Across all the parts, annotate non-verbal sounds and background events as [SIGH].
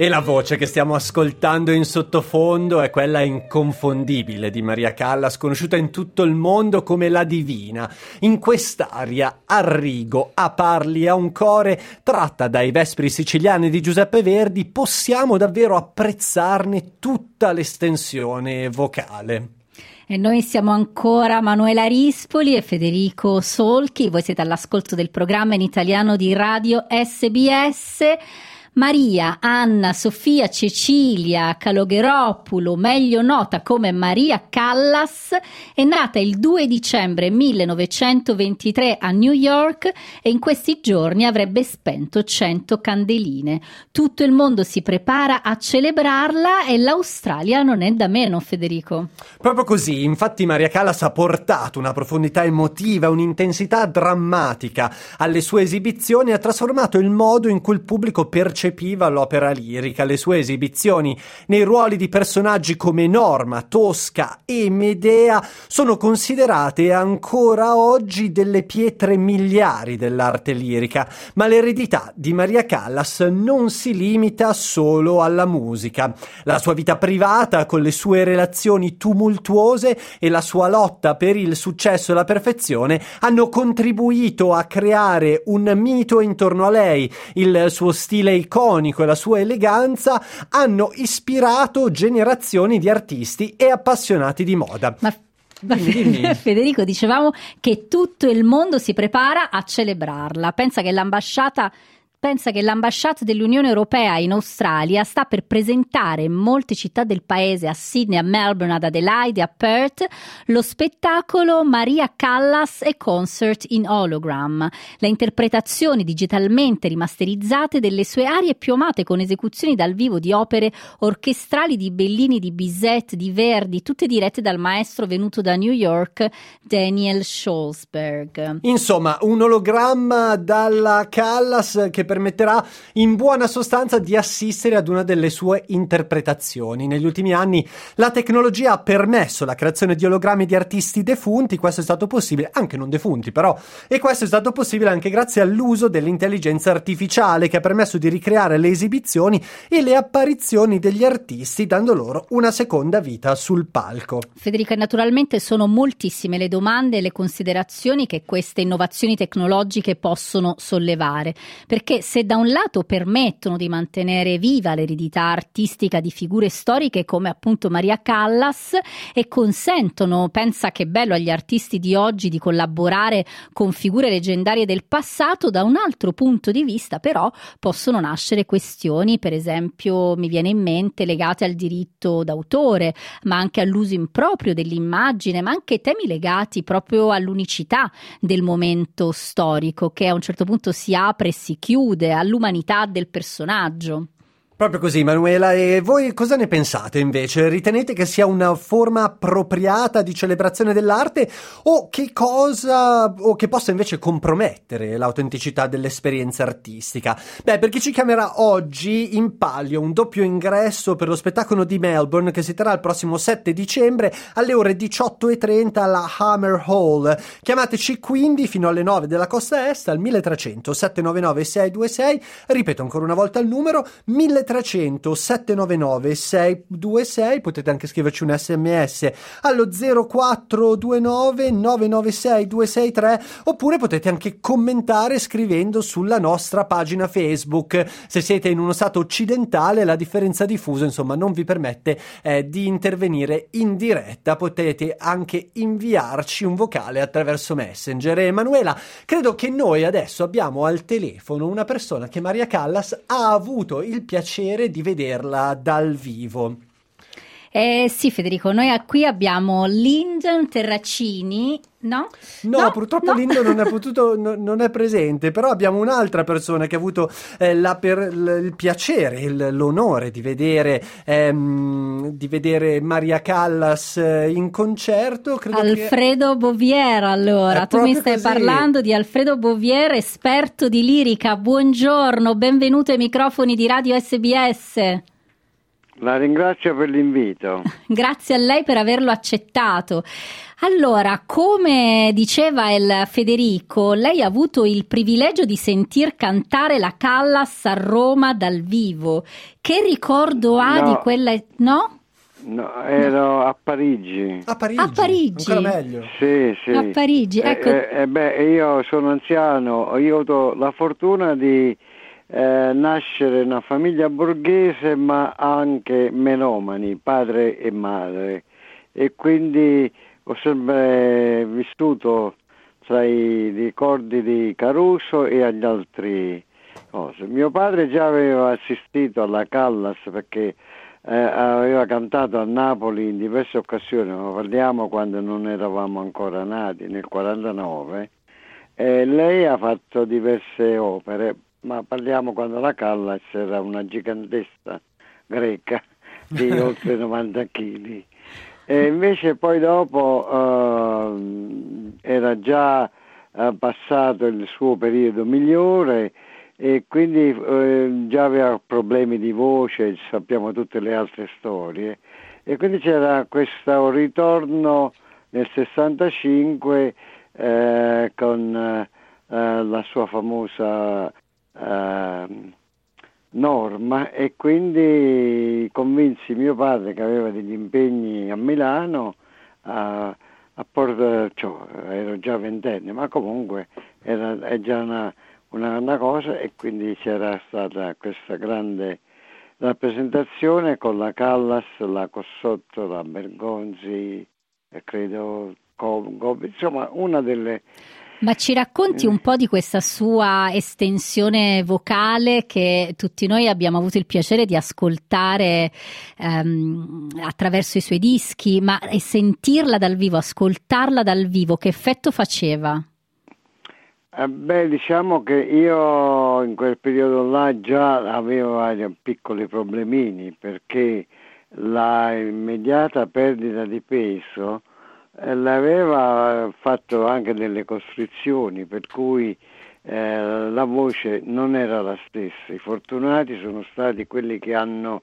E la voce che stiamo ascoltando in sottofondo è quella inconfondibile di Maria Callas, conosciuta in tutto il mondo come la Divina. In quest'aria, a rigo, a parli, a un core, tratta dai Vespri siciliani di Giuseppe Verdi, possiamo davvero apprezzarne tutta l'estensione vocale. E noi siamo ancora Manuela Rispoli e Federico Solchi, voi siete all'ascolto del programma in italiano di Radio SBS. Maria, Anna, Sofia, Cecilia Calogheropulo, meglio nota come Maria Callas, è nata il 2 dicembre 1923 a New York e in questi giorni avrebbe spento 100 candeline. Tutto il mondo si prepara a celebrarla e l'Australia non è da meno, Federico. Proprio così, infatti Maria Callas ha portato una profondità emotiva, un'intensità drammatica alle sue esibizioni e ha trasformato il modo in cui il pubblico percepiva percepiva l'opera lirica, le sue esibizioni nei ruoli di personaggi come Norma, Tosca e Medea sono considerate ancora oggi delle pietre miliari dell'arte lirica, ma l'eredità di Maria Callas non si limita solo alla musica. La sua vita privata, con le sue relazioni tumultuose e la sua lotta per il successo e la perfezione, hanno contribuito a creare un mito intorno a lei, il suo stile iconico e la sua eleganza hanno ispirato generazioni di artisti e appassionati di moda. Ma Dimmi, dimmi. [LAUGHS] Federico, dicevamo che tutto il mondo si prepara a celebrarla. Pensa che l'ambasciata pensa che l'ambasciata dell'Unione Europea in Australia sta per presentare in molte città del paese, a Sydney, a Melbourne, ad Adelaide, a Perth, lo spettacolo Maria Callas e Concert in Hologram, le interpretazioni digitalmente rimasterizzate delle sue arie più amate con esecuzioni dal vivo di opere orchestrali di Bellini, di Bizet, di Verdi, tutte dirette dal maestro venuto da New York, Daniel Scholzberg. Insomma, un ologramma dalla Callas che permetterà in buona sostanza di assistere ad una delle sue interpretazioni. Negli ultimi anni la tecnologia ha permesso la creazione di ologrammi di artisti defunti, questo è stato possibile, anche non defunti però, e questo è stato possibile anche grazie all'uso dell'intelligenza artificiale che ha permesso di ricreare le esibizioni e le apparizioni degli artisti dando loro una seconda vita sul palco. Federica, naturalmente sono moltissime le domande e le considerazioni che queste innovazioni tecnologiche possono sollevare, perché se da un lato permettono di mantenere viva l'eredità artistica di figure storiche come appunto Maria Callas e consentono, pensa che bello agli artisti di oggi di collaborare con figure leggendarie del passato, da un altro punto di vista però possono nascere questioni, per esempio mi viene in mente legate al diritto d'autore, ma anche all'uso improprio dell'immagine, ma anche temi legati proprio all'unicità del momento storico che a un certo punto si apre e si chiude chiude all'umanità del personaggio. Proprio così, Manuela. E voi cosa ne pensate invece? Ritenete che sia una forma appropriata di celebrazione dell'arte o che cosa o che possa invece compromettere l'autenticità dell'esperienza artistica? Beh, per chi ci chiamerà oggi in palio un doppio ingresso per lo spettacolo di Melbourne che si terrà il prossimo 7 dicembre alle ore 18:30 alla Hammer Hall. Chiamateci quindi fino alle 9 della costa est al 1300 799 626. Ripeto ancora una volta il numero 1300 300 799 626 potete anche scriverci un sms allo 0429 996 263 oppure potete anche commentare scrivendo sulla nostra pagina Facebook. Se siete in uno stato occidentale la differenza di fuso insomma non vi permette eh, di intervenire in diretta. Potete anche inviarci un vocale attraverso Messenger. Emanuela credo che noi adesso abbiamo al telefono una persona che Maria Callas ha avuto il piacere piacere di vederla dal vivo. Eh, sì, Federico, noi qui abbiamo Lyndon Terracini. No? No, no purtroppo no. Lindo non è, [LAUGHS] potuto, no, non è presente, però abbiamo un'altra persona che ha avuto eh, la per, l, il piacere, il, l'onore di vedere, ehm, di vedere Maria Callas eh, in concerto. Credo Alfredo che... Bovier, allora, tu mi stai così. parlando di Alfredo Bovier, esperto di lirica. Buongiorno, benvenuto ai microfoni di Radio SBS. La ringrazio per l'invito. [LAUGHS] Grazie a lei per averlo accettato. Allora, come diceva il Federico, lei ha avuto il privilegio di sentir cantare la Callas a Roma dal vivo. Che ricordo ha No. di quella... No? No, ero a Parigi. A Parigi. A Parigi. Ancora meglio. Sì, sì. A Parigi, Eh, ecco. eh, eh, beh, io sono anziano, io ho avuto la fortuna di eh, nascere una famiglia borghese ma anche menomani, padre e madre e quindi ho sempre vissuto tra i ricordi di Caruso e agli altri cose. Mio padre già aveva assistito alla Callas perché eh, aveva cantato a Napoli in diverse occasioni, ma parliamo quando non eravamo ancora nati, nel 49, e lei ha fatto diverse opere, ma parliamo quando la Callas era una gigantessa greca di [LAUGHS] oltre 90 kg. E invece poi dopo ehm, era già eh, passato il suo periodo migliore e quindi eh, già aveva problemi di voce, sappiamo tutte le altre storie. E quindi c'era questo ritorno nel 65 eh, con eh, la sua famosa ehm, norma e quindi convinsi mio padre che aveva degli impegni a Milano a, a portare, cioè, ero già ventenne, ma comunque era è già una, una, una cosa e quindi c'era stata questa grande rappresentazione con la Callas, la Cossotto, la Bergonzi, e credo Congo, insomma una delle Ma ci racconti un po' di questa sua estensione vocale che tutti noi abbiamo avuto il piacere di ascoltare ehm, attraverso i suoi dischi, ma sentirla dal vivo, ascoltarla dal vivo, che effetto faceva? Eh, beh, diciamo che io in quel periodo là già avevo piccoli problemini perché la immediata perdita di peso l'aveva fatto anche delle costrizioni per cui eh, la voce non era la stessa. I fortunati sono stati quelli che hanno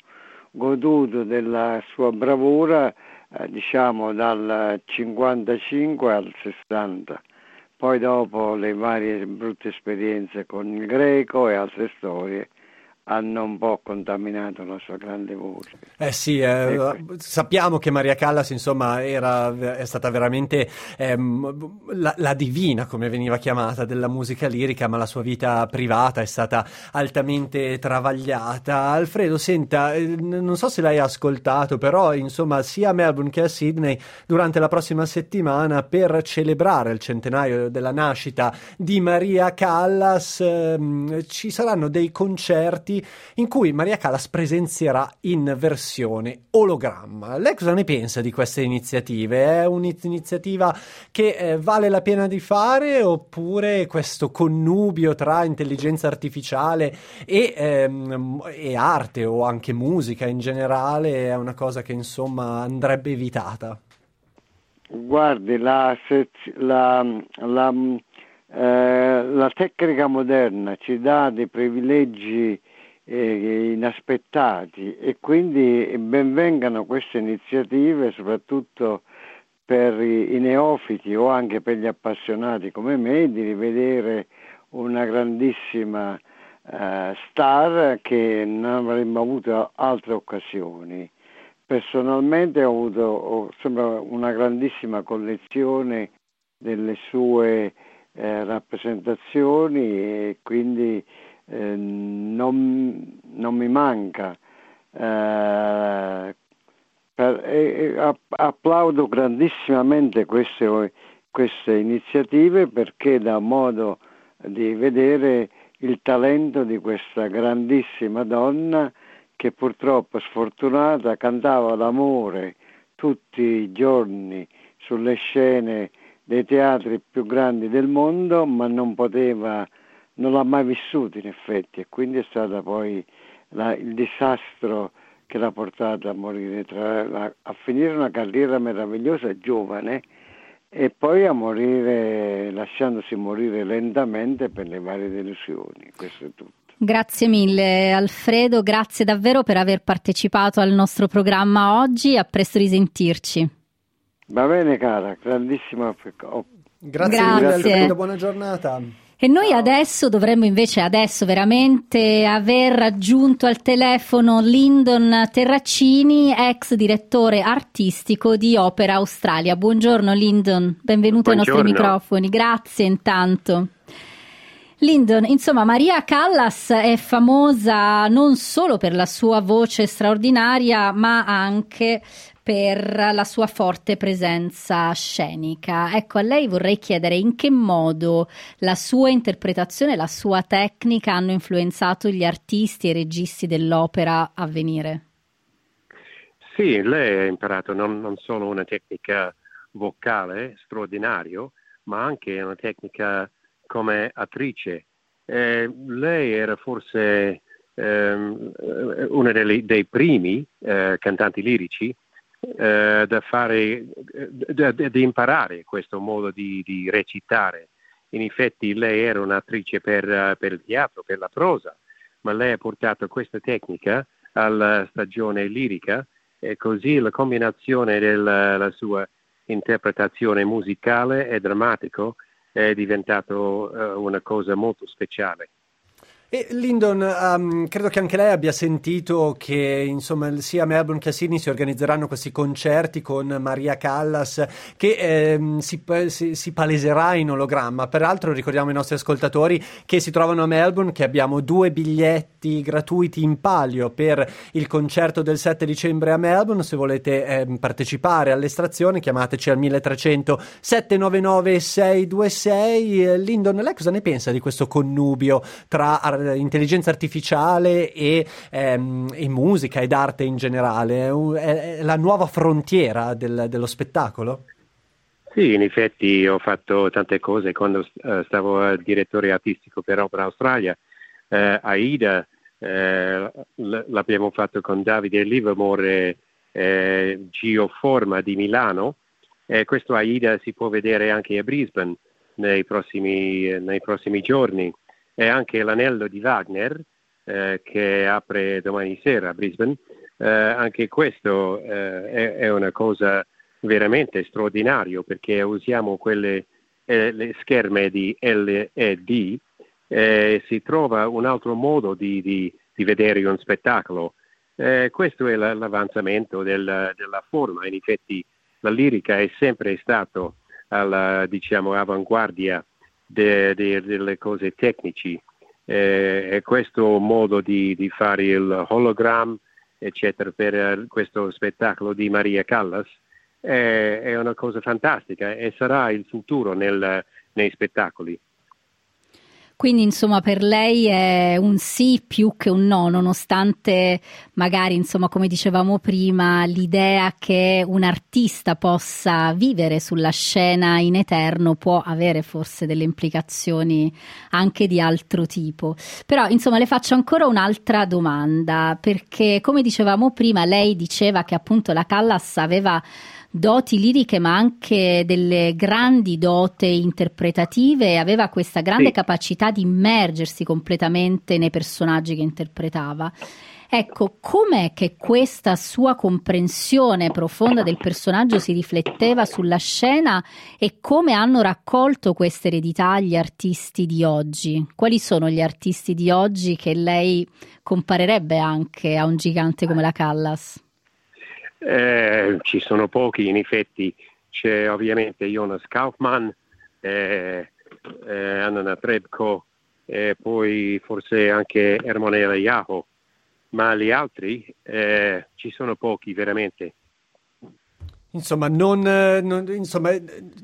goduto della sua bravura eh, diciamo dal 55 al 60 poi dopo le varie brutte esperienze con il greco e altre storie hanno un po' contaminato la sua grande voce. Eh sì, eh, sappiamo che Maria Callas, insomma, era, è stata veramente ehm, la, la divina, come veniva chiamata, della musica lirica, ma la sua vita privata è stata altamente travagliata. Alfredo, senta, non so se l'hai ascoltato, però, insomma, sia a Melbourne che a Sydney, durante la prossima settimana, per celebrare il centenario della nascita di Maria Callas, ehm, ci saranno dei concerti in cui Maria Callas presenzierà in versione ologramma. Lei cosa ne pensa di queste iniziative? È un'iniziativa che eh, vale la pena di fare oppure questo connubio tra intelligenza artificiale e, ehm, e arte o anche musica in generale è una cosa che insomma andrebbe evitata? Guardi, la, la, la, eh, la tecnica moderna ci dà dei privilegi eh, inaspettati e quindi benvengano queste iniziative soprattutto per i, neofiti o anche per gli appassionati come me di rivedere una grandissima eh, star che non avremmo avuto altre occasioni. Personalmente ho avuto ho, una grandissima collezione delle sue eh, rappresentazioni e quindi eh, non, non mi manca. Eh, per, e, e app- applaudo grandissimamente queste, queste iniziative perché dà modo di vedere il talento di questa grandissima donna che purtroppo sfortunata cantava l'amore tutti i giorni sulle scene dei teatri più grandi del mondo, ma non poteva, non l'ha mai vissuto in effetti e quindi è stata poi la, il disastro che l'ha portata a morire, tra, a, a finire una carriera meravigliosa giovane e poi a morire lasciandosi morire lentamente per le varie delusioni. Questo è tutto. Grazie mille Alfredo, grazie davvero per aver partecipato al nostro programma oggi, a presto risentirci. Va bene cara, grandissima. Grazie, grazie. mille Alfredo, buona giornata. E noi adesso dovremmo invece adesso veramente aver raggiunto al telefono Lyndon Terracini, ex direttore artistico di Opera Australia. Buongiorno Lyndon, benvenuto Buongiorno. ai nostri microfoni. Grazie intanto. Lyndon, insomma, Maria Callas è famosa non solo per la sua voce straordinaria, ma anche per la sua forte presenza scenica. Ecco, a lei vorrei chiedere in che modo la sua interpretazione e la sua tecnica hanno influenzato gli artisti e i registi dell'opera a venire. Sì, lei ha imparato non, non solo una tecnica vocale straordinaria, ma anche una tecnica come attrice. Eh, lei era forse ehm, uno dei, primi eh, cantanti lirici eh, da fare, di imparare questo modo di, di, recitare. In effetti lei era un'attrice per, per il teatro, per la prosa, ma lei ha portato questa tecnica alla stagione lirica e così la combinazione della sua interpretazione musicale e drammatico è diventato uh, una cosa molto speciale. E Lyndon, um, credo che anche lei abbia sentito che insomma, sia a Melbourne che a Sydney si organizzeranno questi concerti con Maria Callas che ehm, si, si, si, paleserà in ologramma. Peraltro ricordiamo ai nostri ascoltatori che si trovano a Melbourne che abbiamo due biglietti gratuiti in palio per il concerto del 7 dicembre a Melbourne. Se volete ehm, partecipare all'estrazione chiamateci al 1300 799 626. Lyndon, lei cosa ne pensa di questo connubio intelligenza artificiale e, ehm, e, musica ed arte in generale? È, è la nuova frontiera del, dello spettacolo? Sì, in effetti ho fatto tante cose quando uh, stavo direttore artistico per Opera Australia. Uh, Aida uh, l'abbiamo fatto con Davide Livermore e Gio Forma di Milano. E questo Aida si può vedere anche a Brisbane nei prossimi, nei prossimi giorni e anche l'anello di Wagner eh, che apre domani sera a Brisbane. Eh, anche questo eh, è, è, una cosa veramente straordinaria perché usiamo quelle eh, scherme di LED e si trova un altro modo di, di, di vedere un spettacolo. Eh, questo è l'avanzamento del, della forma, in effetti la lirica è sempre stata alla diciamo, avanguardia de, de, delle cose tecnici eh, e questo modo di, di, fare il hologram eccetera per questo spettacolo di Maria Callas è, è una cosa fantastica e sarà il futuro nel, nei spettacoli. Quindi insomma per lei è un sì più che un no, nonostante magari insomma come dicevamo prima l'idea che un artista possa vivere sulla scena in eterno può avere forse delle implicazioni anche di altro tipo. Però insomma le faccio ancora un'altra domanda perché come dicevamo prima lei diceva che appunto la Callas aveva doti liriche ma anche delle grandi dote interpretative aveva questa grande sì. capacità di immergersi completamente nei personaggi che interpretava. Ecco, com'è che questa sua comprensione profonda del personaggio si rifletteva sulla scena e come hanno raccolto questa eredità gli artisti di oggi? Quali sono gli artisti di oggi che lei comparerebbe anche a un gigante come la Callas? Eh, ci sono pochi, in effetti c'è ovviamente Jonas Kaufmann, eh, eh, Anna Trebko e poi forse anche Ermonela Iaho, ma gli altri eh, ci sono pochi veramente. Insomma, non, non, insomma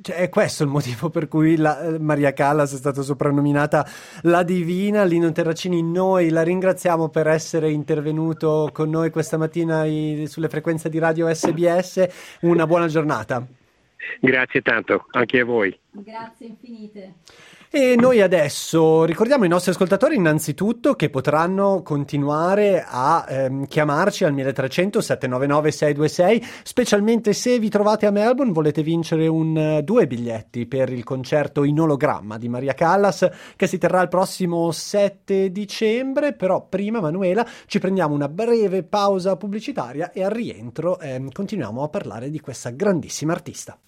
cioè è questo il motivo per cui la, Maria Callas è stata soprannominata la Divina. Lino Terracini, noi la ringraziamo per essere intervenuto con noi questa mattina i, sulle frequenze di radio SBS. Una buona giornata. Grazie tanto, anche a voi. Grazie infinite. E noi adesso ricordiamo ai nostri ascoltatori innanzitutto che potranno continuare a ehm, chiamarci al 1300 799 626, specialmente se vi trovate a Melbourne, volete vincere un, uh, due biglietti per il concerto in ologramma di Maria Callas che si terrà il prossimo 7 dicembre, però prima Manuela ci prendiamo una breve pausa pubblicitaria e al rientro ehm, continuiamo a parlare di questa grandissima artista.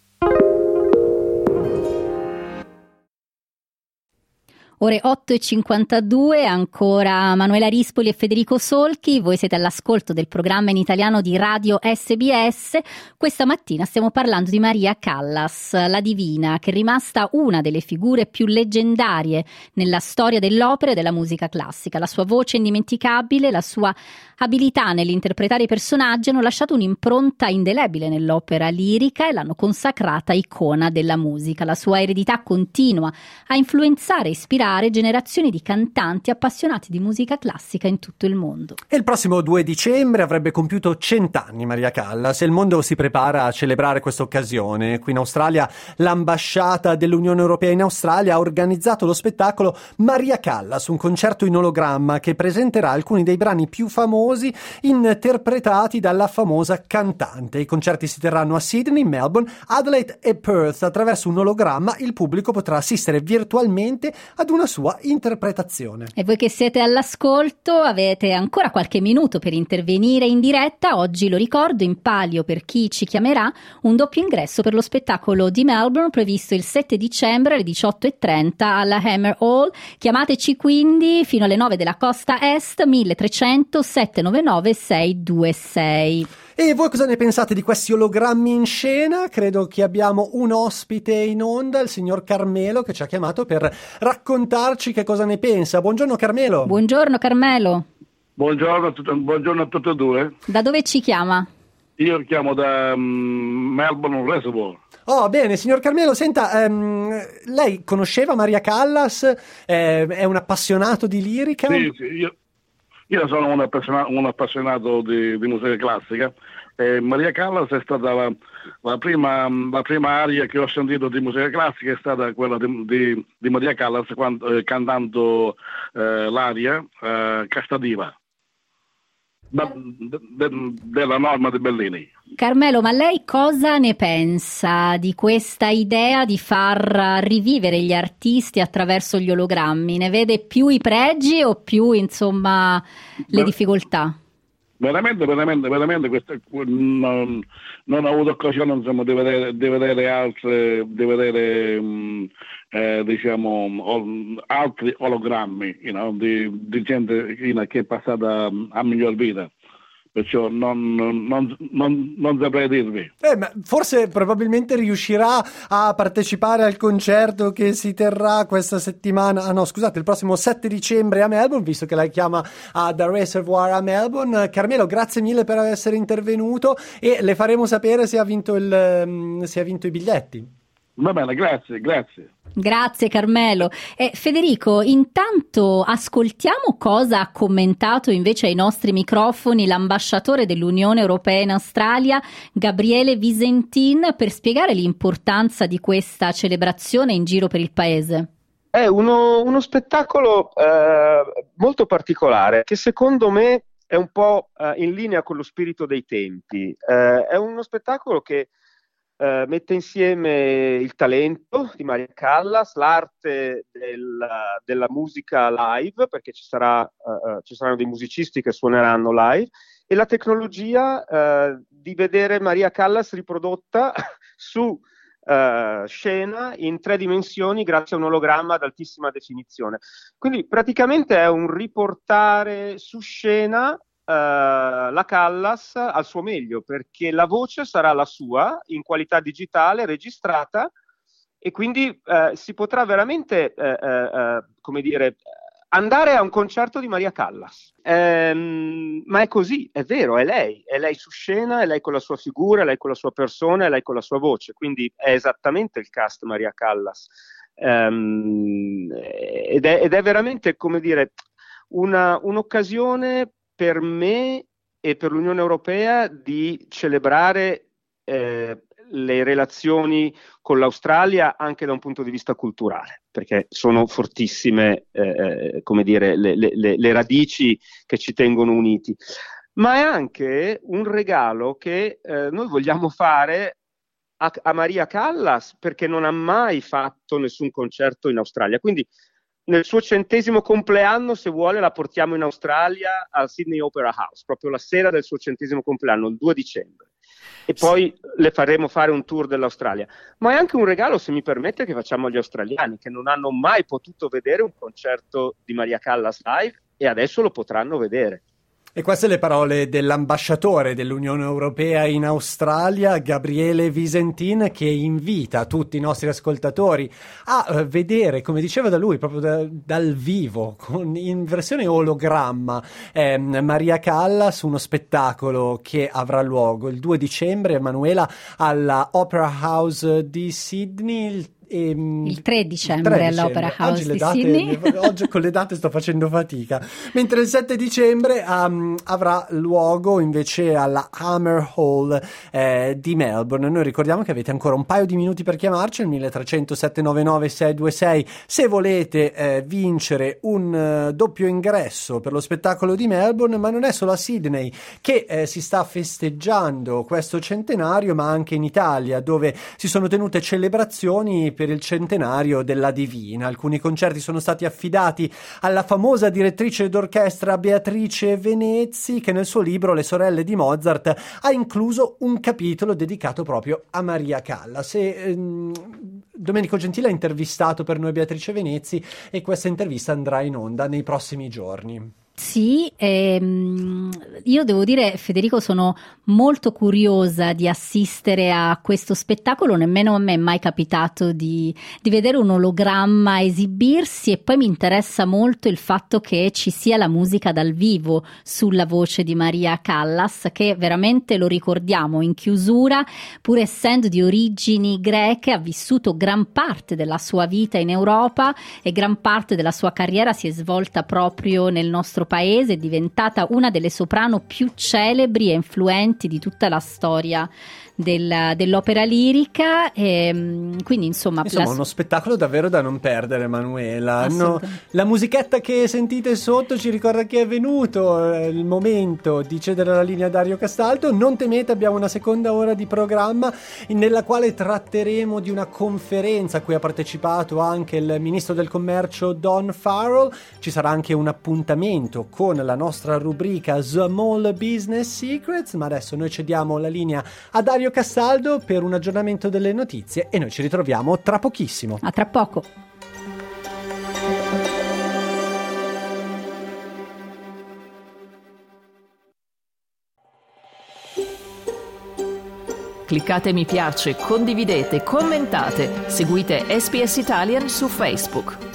Ore 8.52, ancora Manuela Rispoli e Federico Solchi, voi siete all'ascolto del programma in italiano di Radio SBS. Questa mattina stiamo parlando di Maria Callas, la divina, che è rimasta una delle figure più leggendarie nella storia dell'opera e della musica classica. La sua voce indimenticabile, la sua abilità nell'interpretare i personaggi hanno lasciato un'impronta indelebile nell'opera lirica e l'hanno consacrata icona della musica. La sua eredità continua a influenzare e ispirare generazioni di cantanti appassionati di musica classica in tutto il mondo. E il prossimo 2 dicembre avrebbe compiuto cent'anni Maria Callas e il mondo si prepara a celebrare questa occasione. Qui in Australia l'ambasciata dell'Unione Europea in Australia ha organizzato lo spettacolo Maria Callas, un concerto in ologramma che presenterà alcuni dei brani più famosi interpretati dalla famosa cantante. I concerti si terranno a Sydney, Melbourne, Adelaide e Perth. Attraverso un ologramma il pubblico potrà assistere virtualmente ad una sua interpretazione. E voi che siete all'ascolto avete ancora qualche minuto per intervenire in diretta. Oggi lo ricordo, in palio per chi ci chiamerà, un doppio ingresso per lo spettacolo di Melbourne previsto il 7 dicembre alle 18.30 alla Hammer Hall. Chiamateci quindi fino alle 9 della costa est 1300 799 626. E voi cosa ne pensate di questi ologrammi in scena? Credo che abbiamo un ospite in onda, il signor Carmelo, che ci ha chiamato per raccontarci che cosa ne pensa. Buongiorno Carmelo. Buongiorno Carmelo. Buongiorno a, tutti, buongiorno a tutti e due. Da dove ci chiama? Io chiamo da um, Melbourne Reservoir. Oh, bene, signor Carmelo, senta, um, lei conosceva Maria Callas? Eh, è un appassionato di lirica? Sì, sì, io, io sono un, appassiona- un appassionato di, di, musica classica e Maria Callas è stata la, la, prima, la, prima, aria che ho sentito di musica classica è stata quella di, di, di Maria Callas quando, eh, cantando eh, l'aria eh, Castadiva da, de, della norma di Bellini. Carmelo, ma lei cosa ne pensa di questa idea di far rivivere gli artisti attraverso gli ologrammi? Ne vede più i pregi o più, insomma, le difficoltà? Veramente, veramente, veramente, questo, non, non, ho avuto occasione insomma, di, vedere, di vedere altre, di vedere, um, eh, diciamo, altri ologrammi you know, di, di, gente you know, che è passata a miglior vita perciò non, non, non, non saprei dirvi. Eh, forse probabilmente riuscirà a partecipare al concerto che si terrà questa settimana, ah no scusate, il prossimo 7 dicembre a Melbourne, visto che lei chiama a The Reservoir a Melbourne. Carmelo, grazie mille per essere intervenuto e le faremo sapere se ha vinto, il, mm, se ha vinto i biglietti. Va bene, grazie, grazie. Grazie Carmelo. Eh, Federico, intanto ascoltiamo cosa ha commentato invece ai nostri microfoni l'ambasciatore dell'Unione Europea in Australia, Gabriele Visentin, per spiegare l'importanza di questa celebrazione in giro per il paese. È uno, uno spettacolo eh, molto particolare che secondo me è un po' eh, in linea con lo spirito dei tempi. Eh, è uno spettacolo che eh, mette insieme il talento di Maria Callas, l'arte del, della musica live, perché ci, sarà, uh, ci, saranno dei musicisti che suoneranno live, e la tecnologia uh, di vedere Maria Callas riprodotta [LAUGHS] su scena in tre dimensioni grazie a un ologramma ad altissima definizione. Quindi praticamente è un riportare su scena la Callas al suo meglio perché la voce sarà la sua in qualità digitale registrata e quindi uh, si potrà veramente, uh, come dire, andare a un concerto di Maria Callas. Ehm, ma è così, è vero, è lei, è lei su scena, è lei con la sua figura, è lei con la sua persona, è lei con la sua voce, quindi è esattamente il cast Maria Callas. Ehm, ed, è, ed, è, veramente, come dire, una, un'occasione per me e per l'Unione Europea di celebrare eh, le relazioni con l'Australia anche da un punto di vista culturale, perché sono fortissime, eh, eh come dire, le, le, le, radici che ci tengono uniti. Ma è anche un regalo che eh, noi vogliamo fare a, a Maria Callas perché non ha mai fatto nessun concerto in Australia. Quindi nel suo centesimo compleanno, se vuole, la portiamo in Australia al Sydney Opera House, proprio la sera del suo centesimo compleanno, il 2 dicembre. E poi le faremo fare un tour dell'Australia. Ma è anche un regalo, se mi permette, che facciamo agli australiani che non hanno mai potuto vedere un concerto di Maria Callas live e adesso lo potranno vedere. E queste le parole dell'ambasciatore dell'Unione Europea in Australia, Gabriele Visentin, che invita tutti i nostri ascoltatori a eh, vedere, come diceva da lui, proprio da, dal vivo, con, in versione ologramma, eh, Maria Callas, uno spettacolo che avrà luogo il 2 dicembre, Emanuela, alla Opera House di Sydney, il Ehm, il 3 dicembre 3 all'Opera House oggi di date, Sydney. oggi con le date sto facendo fatica. Mentre il 7 dicembre um, avrà luogo invece alla Hammer Hall eh, di Melbourne. Noi ricordiamo che avete ancora un paio di minuti per chiamarci al 1300 799 626 se volete eh, vincere un uh, doppio ingresso per lo spettacolo di Melbourne, ma non è solo a Sydney che eh, si sta festeggiando questo centenario, ma anche in Italia dove si sono tenute celebrazioni per per il centenario della Divina. Alcuni concerti sono stati affidati alla famosa direttrice d'orchestra Beatrice Venezzi, che nel suo libro Le sorelle di Mozart ha incluso un capitolo dedicato proprio a Maria Callas. E, ehm, Domenico Gentile ha intervistato per noi Beatrice Venezzi e questa intervista andrà in onda nei prossimi giorni. Sì, ehm, io devo dire, Federico, sono molto curiosa di assistere a questo spettacolo, nemmeno a me è mai capitato di, di, vedere un ologramma esibirsi e poi mi interessa molto il fatto che ci sia la musica dal vivo sulla voce di Maria Callas, che veramente lo ricordiamo in chiusura, pur essendo di origini greche, ha vissuto gran parte della sua vita in Europa e gran parte della sua carriera si è svolta proprio nel nostro nostro paese, è diventata una delle soprano più celebri e influenti di tutta la storia del, dell'opera lirica. E, mm, quindi, insomma, insomma la... uno spettacolo davvero da non perdere, Emanuela. No, la musichetta che sentite sotto ci ricorda che è venuto eh, il momento di cedere la linea a Dario Castaldo. Non temete, abbiamo una seconda ora di programma nella quale tratteremo di una conferenza a cui ha partecipato anche il ministro del commercio Don Farrell. Ci sarà anche un appuntamento con la nostra rubrica Small Business Secrets, ma adesso noi cediamo la linea a Dario Castaldo per un aggiornamento delle notizie e noi ci ritroviamo tra pochissimo. A tra poco. Cliccate mi piace, condividete, commentate, seguite SPS Italian su Facebook.